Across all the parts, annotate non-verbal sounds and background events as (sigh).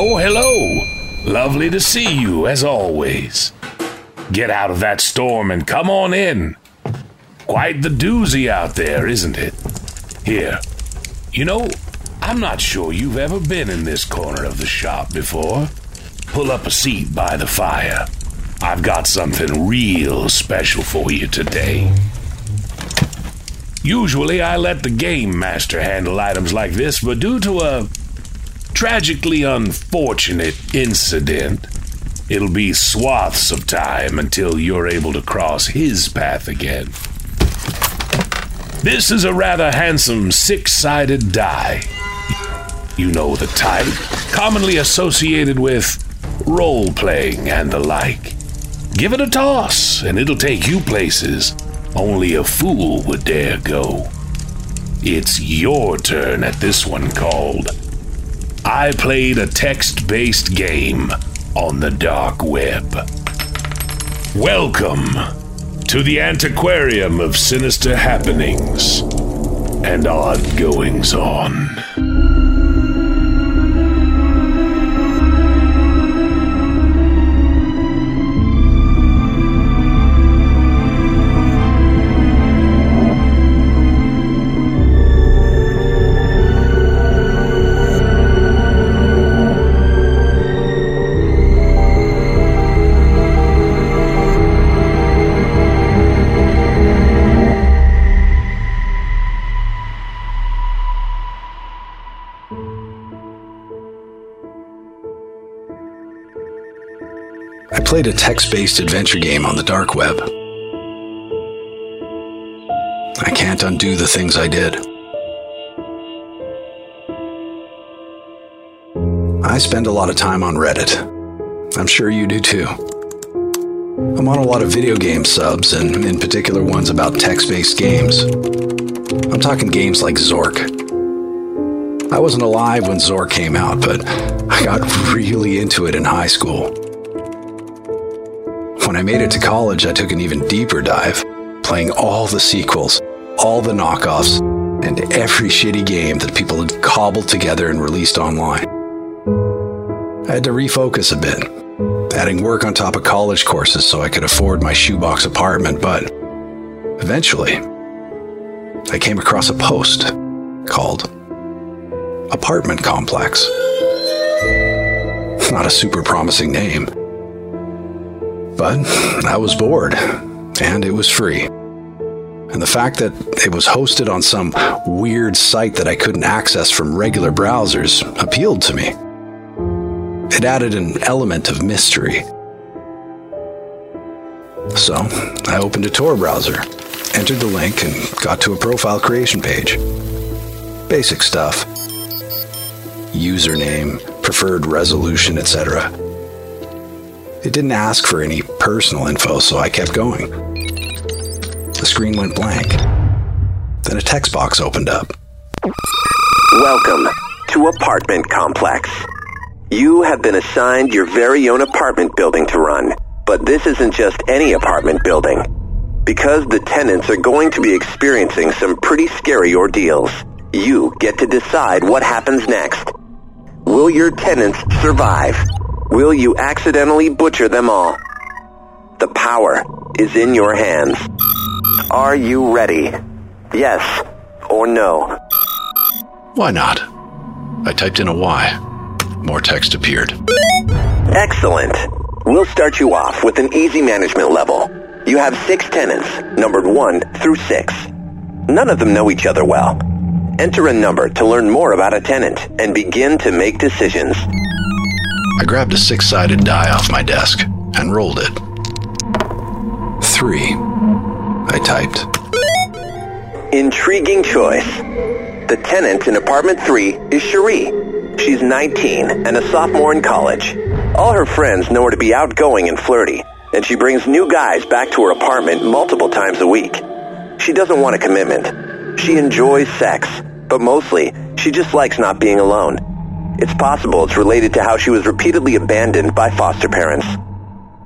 Oh, hello. Lovely to see you, as always. Get out of that storm and come on in. Quite the doozy out there, isn't it? Here. You know, I'm not sure you've ever been in this corner of the shop before. Pull up a seat by the fire. I've got something real special for you today. Usually I let the game master handle items like this, but due to a tragically unfortunate incident, it'll be swaths of time until you're able to cross his path again. This is a rather handsome six sided die. You know the type, commonly associated with role playing and the like. Give it a toss, and it'll take you places only a fool would dare go. It's your turn at this one called I Played a Text Based Game on the Dark Web. Welcome to the antiquarium of sinister happenings and odd goings on. I played a text based adventure game on the dark web. I can't undo the things I did. I spend a lot of time on Reddit. I'm sure you do too. I'm on a lot of video game subs, and in particular ones about text based games. I'm talking games like Zork. I wasn't alive when Zork came out, but I got (laughs) really into it in high school. When I made it to college, I took an even deeper dive, playing all the sequels, all the knockoffs, and every shitty game that people had cobbled together and released online. I had to refocus a bit, adding work on top of college courses so I could afford my shoebox apartment, but eventually, I came across a post called Apartment Complex. Not a super promising name. But I was bored, and it was free. And the fact that it was hosted on some weird site that I couldn't access from regular browsers appealed to me. It added an element of mystery. So I opened a Tor browser, entered the link, and got to a profile creation page. Basic stuff username, preferred resolution, etc. It didn't ask for any personal info, so I kept going. The screen went blank. Then a text box opened up. Welcome to Apartment Complex. You have been assigned your very own apartment building to run, but this isn't just any apartment building. Because the tenants are going to be experiencing some pretty scary ordeals, you get to decide what happens next. Will your tenants survive? Will you accidentally butcher them all? The power is in your hands. Are you ready? Yes or no? Why not? I typed in a Y. More text appeared. Excellent. We'll start you off with an easy management level. You have six tenants, numbered 1 through 6. None of them know each other well. Enter a number to learn more about a tenant and begin to make decisions. I grabbed a six sided die off my desk and rolled it. Three. I typed. Intriguing choice. The tenant in apartment 3 is Cherie. She's 19 and a sophomore in college. All her friends know her to be outgoing and flirty, and she brings new guys back to her apartment multiple times a week. She doesn't want a commitment. She enjoys sex, but mostly, she just likes not being alone. It's possible it's related to how she was repeatedly abandoned by foster parents.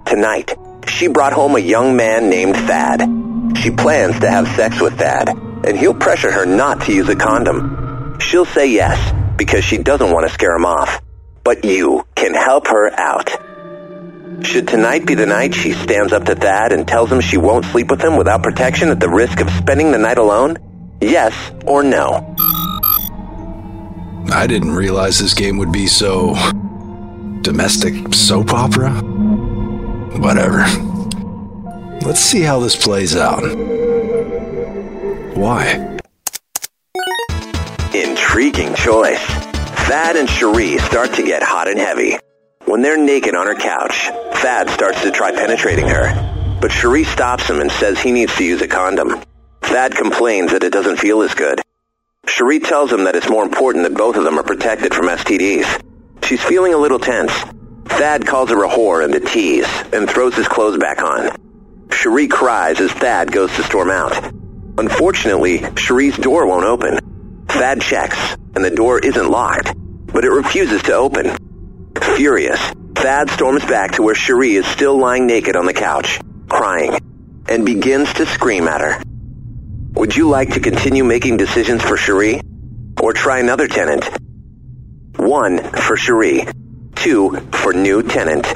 Tonight, she brought home a young man named Thad. She plans to have sex with Thad, and he'll pressure her not to use a condom. She'll say yes, because she doesn't want to scare him off. but you can help her out. Should tonight be the night she stands up to Thad and tells him she won't sleep with him without protection at the risk of spending the night alone? Yes or no? I didn't realize this game would be so. domestic soap opera? Whatever. Let's see how this plays out. Why? Intriguing choice. Thad and Cherie start to get hot and heavy. When they're naked on her couch, Thad starts to try penetrating her. But Cherie stops him and says he needs to use a condom. Thad complains that it doesn't feel as good. Cherie tells him that it's more important that both of them are protected from STDs. She's feeling a little tense. Thad calls her a whore and a tease and throws his clothes back on. Cherie cries as Thad goes to storm out. Unfortunately, Cherie's door won't open. Thad checks, and the door isn't locked, but it refuses to open. Furious, Thad storms back to where Cherie is still lying naked on the couch, crying, and begins to scream at her. Would you like to continue making decisions for Cherie? Or try another tenant? One for Cherie. Two for new tenant.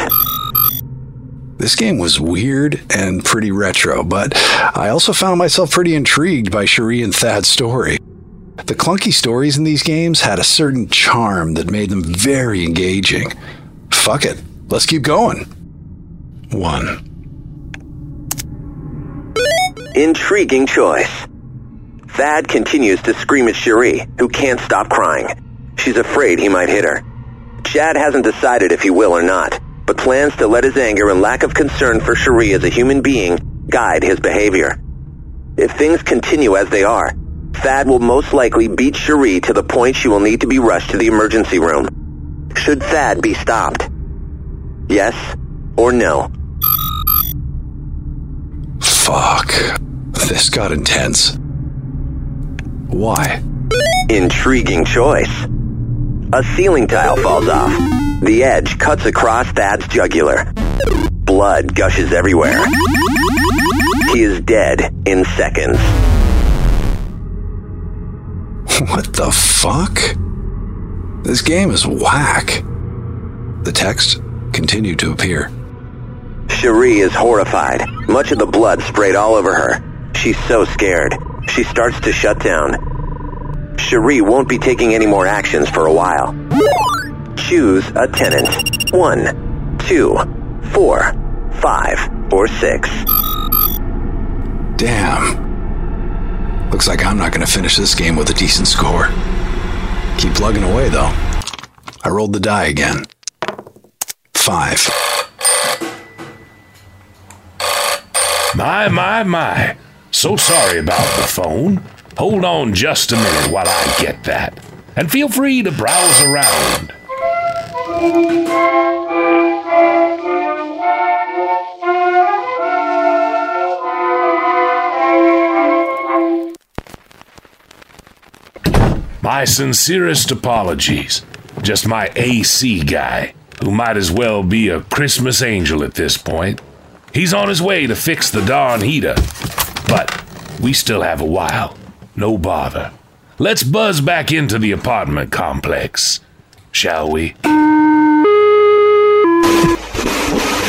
This game was weird and pretty retro, but I also found myself pretty intrigued by Cherie and Thad's story. The clunky stories in these games had a certain charm that made them very engaging. Fuck it, let's keep going. One. Intriguing choice. Thad continues to scream at Cherie, who can't stop crying. She's afraid he might hit her. Chad hasn't decided if he will or not, but plans to let his anger and lack of concern for Cherie as a human being guide his behavior. If things continue as they are, Thad will most likely beat Cherie to the point she will need to be rushed to the emergency room. Should Thad be stopped? Yes or no? Fuck. This got intense. Why? Intriguing choice. A ceiling tile falls off. The edge cuts across Thad's jugular. Blood gushes everywhere. He is dead in seconds. (laughs) What the fuck? This game is whack. The text continued to appear. Cherie is horrified. Much of the blood sprayed all over her. She's so scared. She starts to shut down. Cherie won't be taking any more actions for a while. Choose a tenant. One, two, four, five, or six. Damn. Looks like I'm not going to finish this game with a decent score. Keep plugging away, though. I rolled the die again. Five. My, my, my. So sorry about the phone. Hold on just a minute while I get that. And feel free to browse around. My sincerest apologies. Just my AC guy, who might as well be a Christmas angel at this point. He's on his way to fix the darn heater. But we still have a while. No bother. Let's buzz back into the apartment complex, shall we?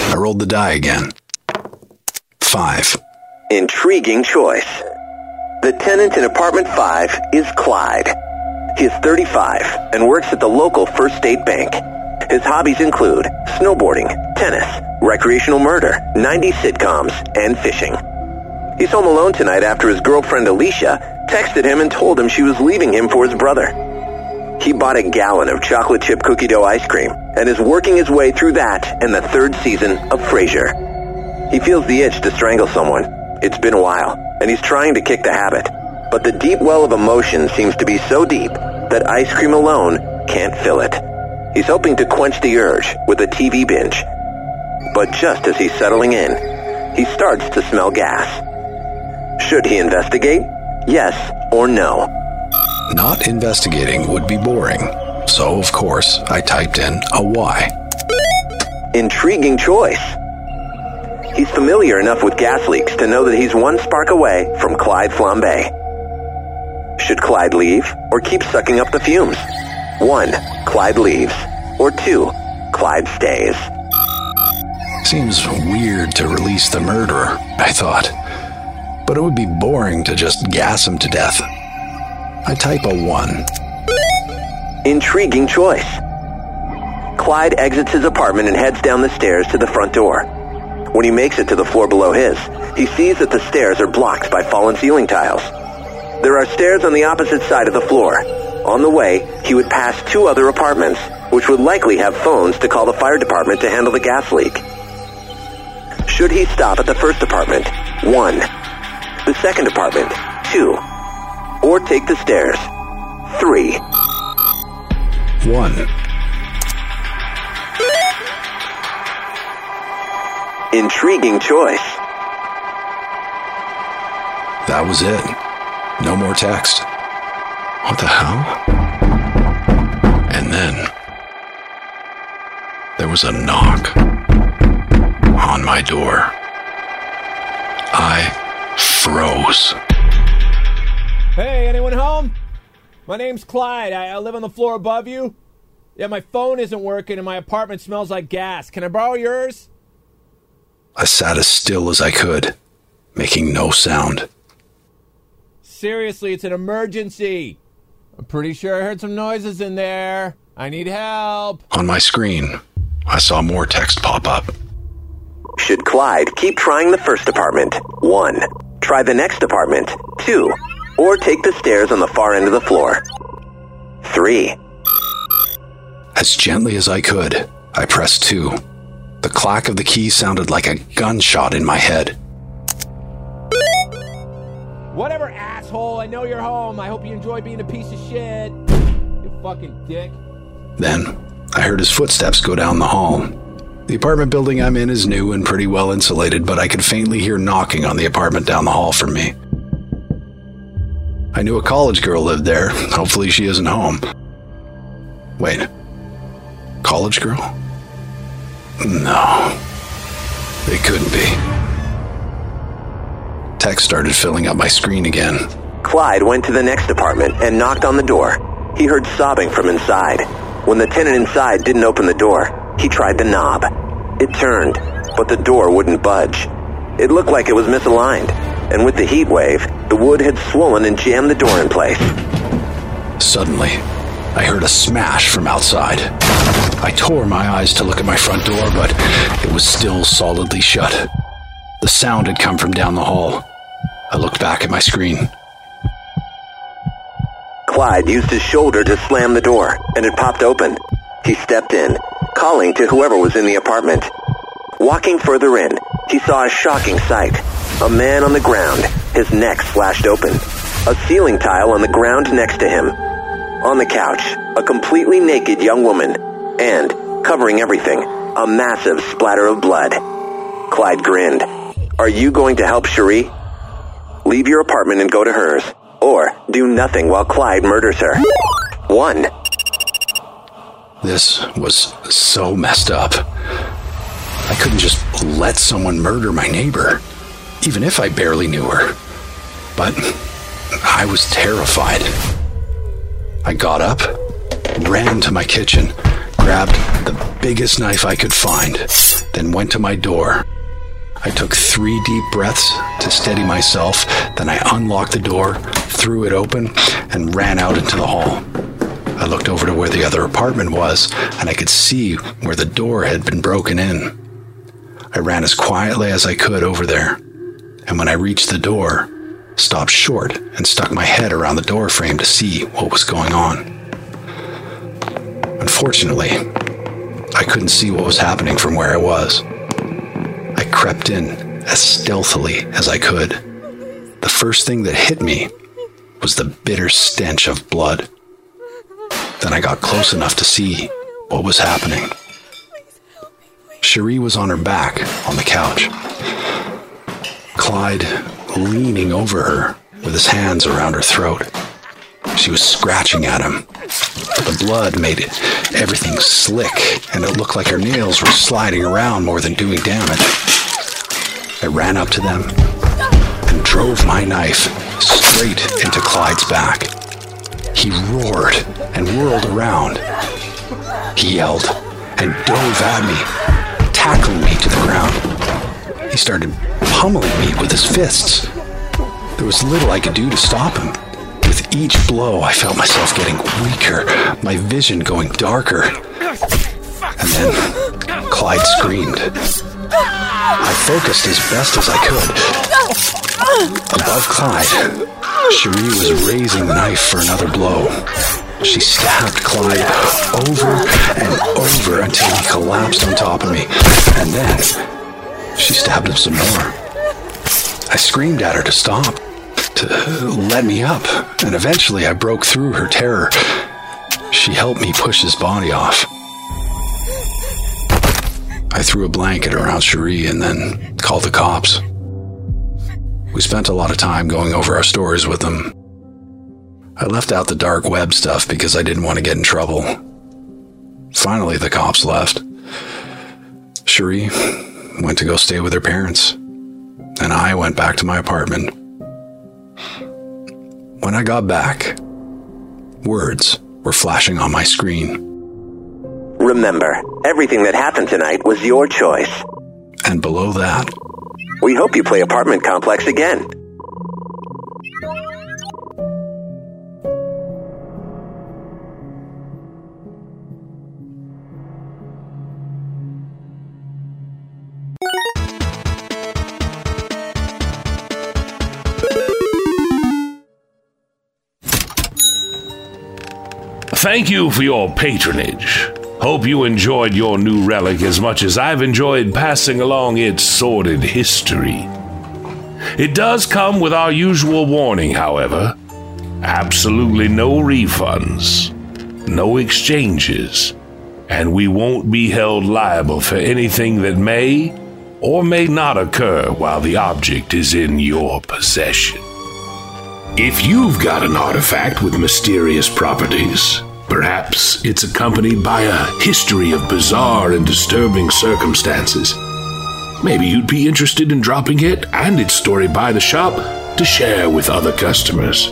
I rolled the die again. Five. Intriguing choice. The tenant in apartment 5 is Clyde. He is 35 and works at the local First State Bank. His hobbies include snowboarding, tennis, recreational murder, 90 sitcoms, and fishing. He's home alone tonight after his girlfriend Alicia texted him and told him she was leaving him for his brother. He bought a gallon of chocolate chip cookie dough ice cream and is working his way through that and the third season of Frasier. He feels the itch to strangle someone. It's been a while, and he's trying to kick the habit. But the deep well of emotion seems to be so deep that ice cream alone can't fill it. He's hoping to quench the urge with a TV binge. But just as he's settling in, he starts to smell gas. Should he investigate? Yes or no? Not investigating would be boring. So, of course, I typed in a Y. Intriguing choice. He's familiar enough with gas leaks to know that he's one spark away from Clyde Flambe. Should Clyde leave or keep sucking up the fumes? 1. Clyde leaves. or two, Clyde stays. Seems weird to release the murderer, I thought. But it would be boring to just gas him to death. I type a 1. Intriguing choice. Clyde exits his apartment and heads down the stairs to the front door. When he makes it to the floor below his, he sees that the stairs are blocked by fallen ceiling tiles. There are stairs on the opposite side of the floor. On the way, he would pass two other apartments, which would likely have phones to call the fire department to handle the gas leak. Should he stop at the first apartment? One. The second apartment? Two. Or take the stairs? Three. 1. Intriguing choice. That was it. No more text. What the hell? And then there was a knock on my door. I froze. Hey, anyone home? My name's Clyde. I, I live on the floor above you. Yeah, my phone isn't working and my apartment smells like gas. Can I borrow yours? I sat as still as I could, making no sound. Seriously, it's an emergency. I'm pretty sure I heard some noises in there. I need help. On my screen, I saw more text pop up. Should Clyde keep trying the first apartment? One. Try the next apartment? Two. Or take the stairs on the far end of the floor? Three. As gently as I could, I pressed 2. The clack of the key sounded like a gunshot in my head. Whatever, asshole. I know you're home. I hope you enjoy being a piece of shit. You fucking dick. Then, I heard his footsteps go down the hall. The apartment building I'm in is new and pretty well insulated, but I could faintly hear knocking on the apartment down the hall from me. I knew a college girl lived there. Hopefully, she isn't home. Wait. College girl? No. It couldn't be. Text started filling up my screen again. Clyde went to the next apartment and knocked on the door. He heard sobbing from inside. When the tenant inside didn't open the door, he tried the knob. It turned, but the door wouldn't budge. It looked like it was misaligned, and with the heat wave, the wood had swollen and jammed the door in place. Suddenly, I heard a smash from outside. I tore my eyes to look at my front door, but it was still solidly shut. The sound had come from down the hall. I looked back at my screen. Clyde used his shoulder to slam the door, and it popped open. He stepped in, calling to whoever was in the apartment. Walking further in, he saw a shocking sight. A man on the ground, his neck slashed open. A ceiling tile on the ground next to him. On the couch, a completely naked young woman, and, covering everything, a massive splatter of blood. Clyde grinned. Are you going to help Cherie? Leave your apartment and go to hers, or do nothing while Clyde murders her. One. This was so messed up. I couldn't just let someone murder my neighbor, even if I barely knew her. But I was terrified. I got up, ran to my kitchen, grabbed the biggest knife I could find, then went to my door. I took three deep breaths to steady myself, then I unlocked the door, threw it open, and ran out into the hall. I looked over to where the other apartment was, and I could see where the door had been broken in. I ran as quietly as I could over there, and when I reached the door, stopped short and stuck my head around the door frame to see what was going on. Unfortunately, I couldn't see what was happening from where I was. I crept in as stealthily as I could. The first thing that hit me was the bitter stench of blood. Then I got close enough to see what was happening. Cherie was on her back on the couch. Clyde leaning over her with his hands around her throat. She was scratching at him. but The blood made everything slick, and it looked like her nails were sliding around more than doing damage. I ran up to them and drove my knife straight into Clyde's back. He roared and whirled around. He yelled and dove at me, tackling me to the ground. He started pummeling me with his fists. There was little I could do to stop him. With each blow, I felt myself getting weaker, my vision going darker. And then Clyde screamed. I focused as best as I could. Above Clyde, Cherie was raising the knife for another blow. She stabbed Clyde over and over until he collapsed on top of me. And then she stabbed him some more. I screamed at her to stop, to let me up, and eventually I broke through her terror. She helped me push his body off. I threw a blanket around Cherie and then called the cops. We spent a lot of time going over our stories with them. I left out the dark web stuff because I didn't want to get in trouble. Finally, the cops left. Cherie went to go stay with her parents, and I went back to my apartment. When I got back, words were flashing on my screen. Remember, everything that happened tonight was your choice. And below that, We hope you play Apartment Complex again. Thank you for your patronage. Hope you enjoyed your new relic as much as I've enjoyed passing along its sordid history. It does come with our usual warning, however absolutely no refunds, no exchanges, and we won't be held liable for anything that may or may not occur while the object is in your possession. If you've got an artifact with mysterious properties, perhaps it's accompanied by a history of bizarre and disturbing circumstances. Maybe you'd be interested in dropping it and its story by the shop to share with other customers.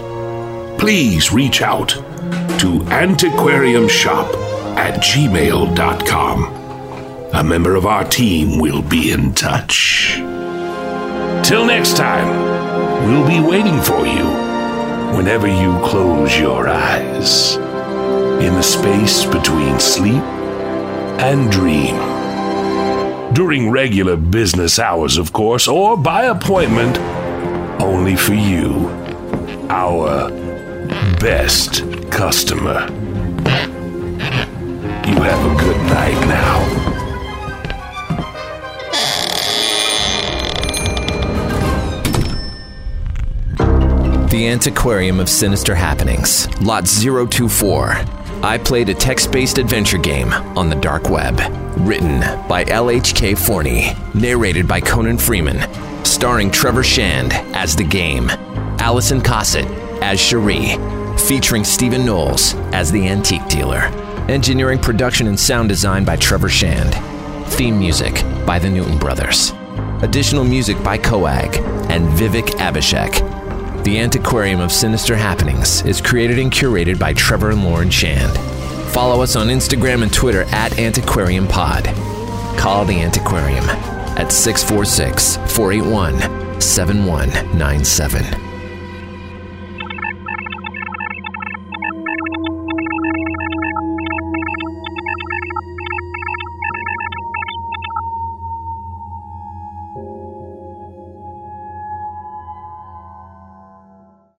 Please reach out to antiquariumshop at gmail.com. A member of our team will be in touch. Till next time, we'll be waiting for you whenever you close your eyes in the space between sleep and dream. During regular business hours, of course, or by appointment, only for you, our best customer. You have a good night now. The Antiquarium of Sinister Happenings, Lot 024. I played a text based adventure game on the dark web. Written by L.H.K. Forney. Narrated by Conan Freeman. Starring Trevor Shand as the game. Allison Cossitt as Cherie. Featuring Stephen Knowles as the antique dealer. Engineering, production, and sound design by Trevor Shand. Theme music by the Newton Brothers. Additional music by Coag and Vivek Abhishek. The Antiquarium of Sinister Happenings is created and curated by Trevor and Lauren Shand. Follow us on Instagram and Twitter at Antiquarium Pod. Call the Antiquarium at 646 481 7197.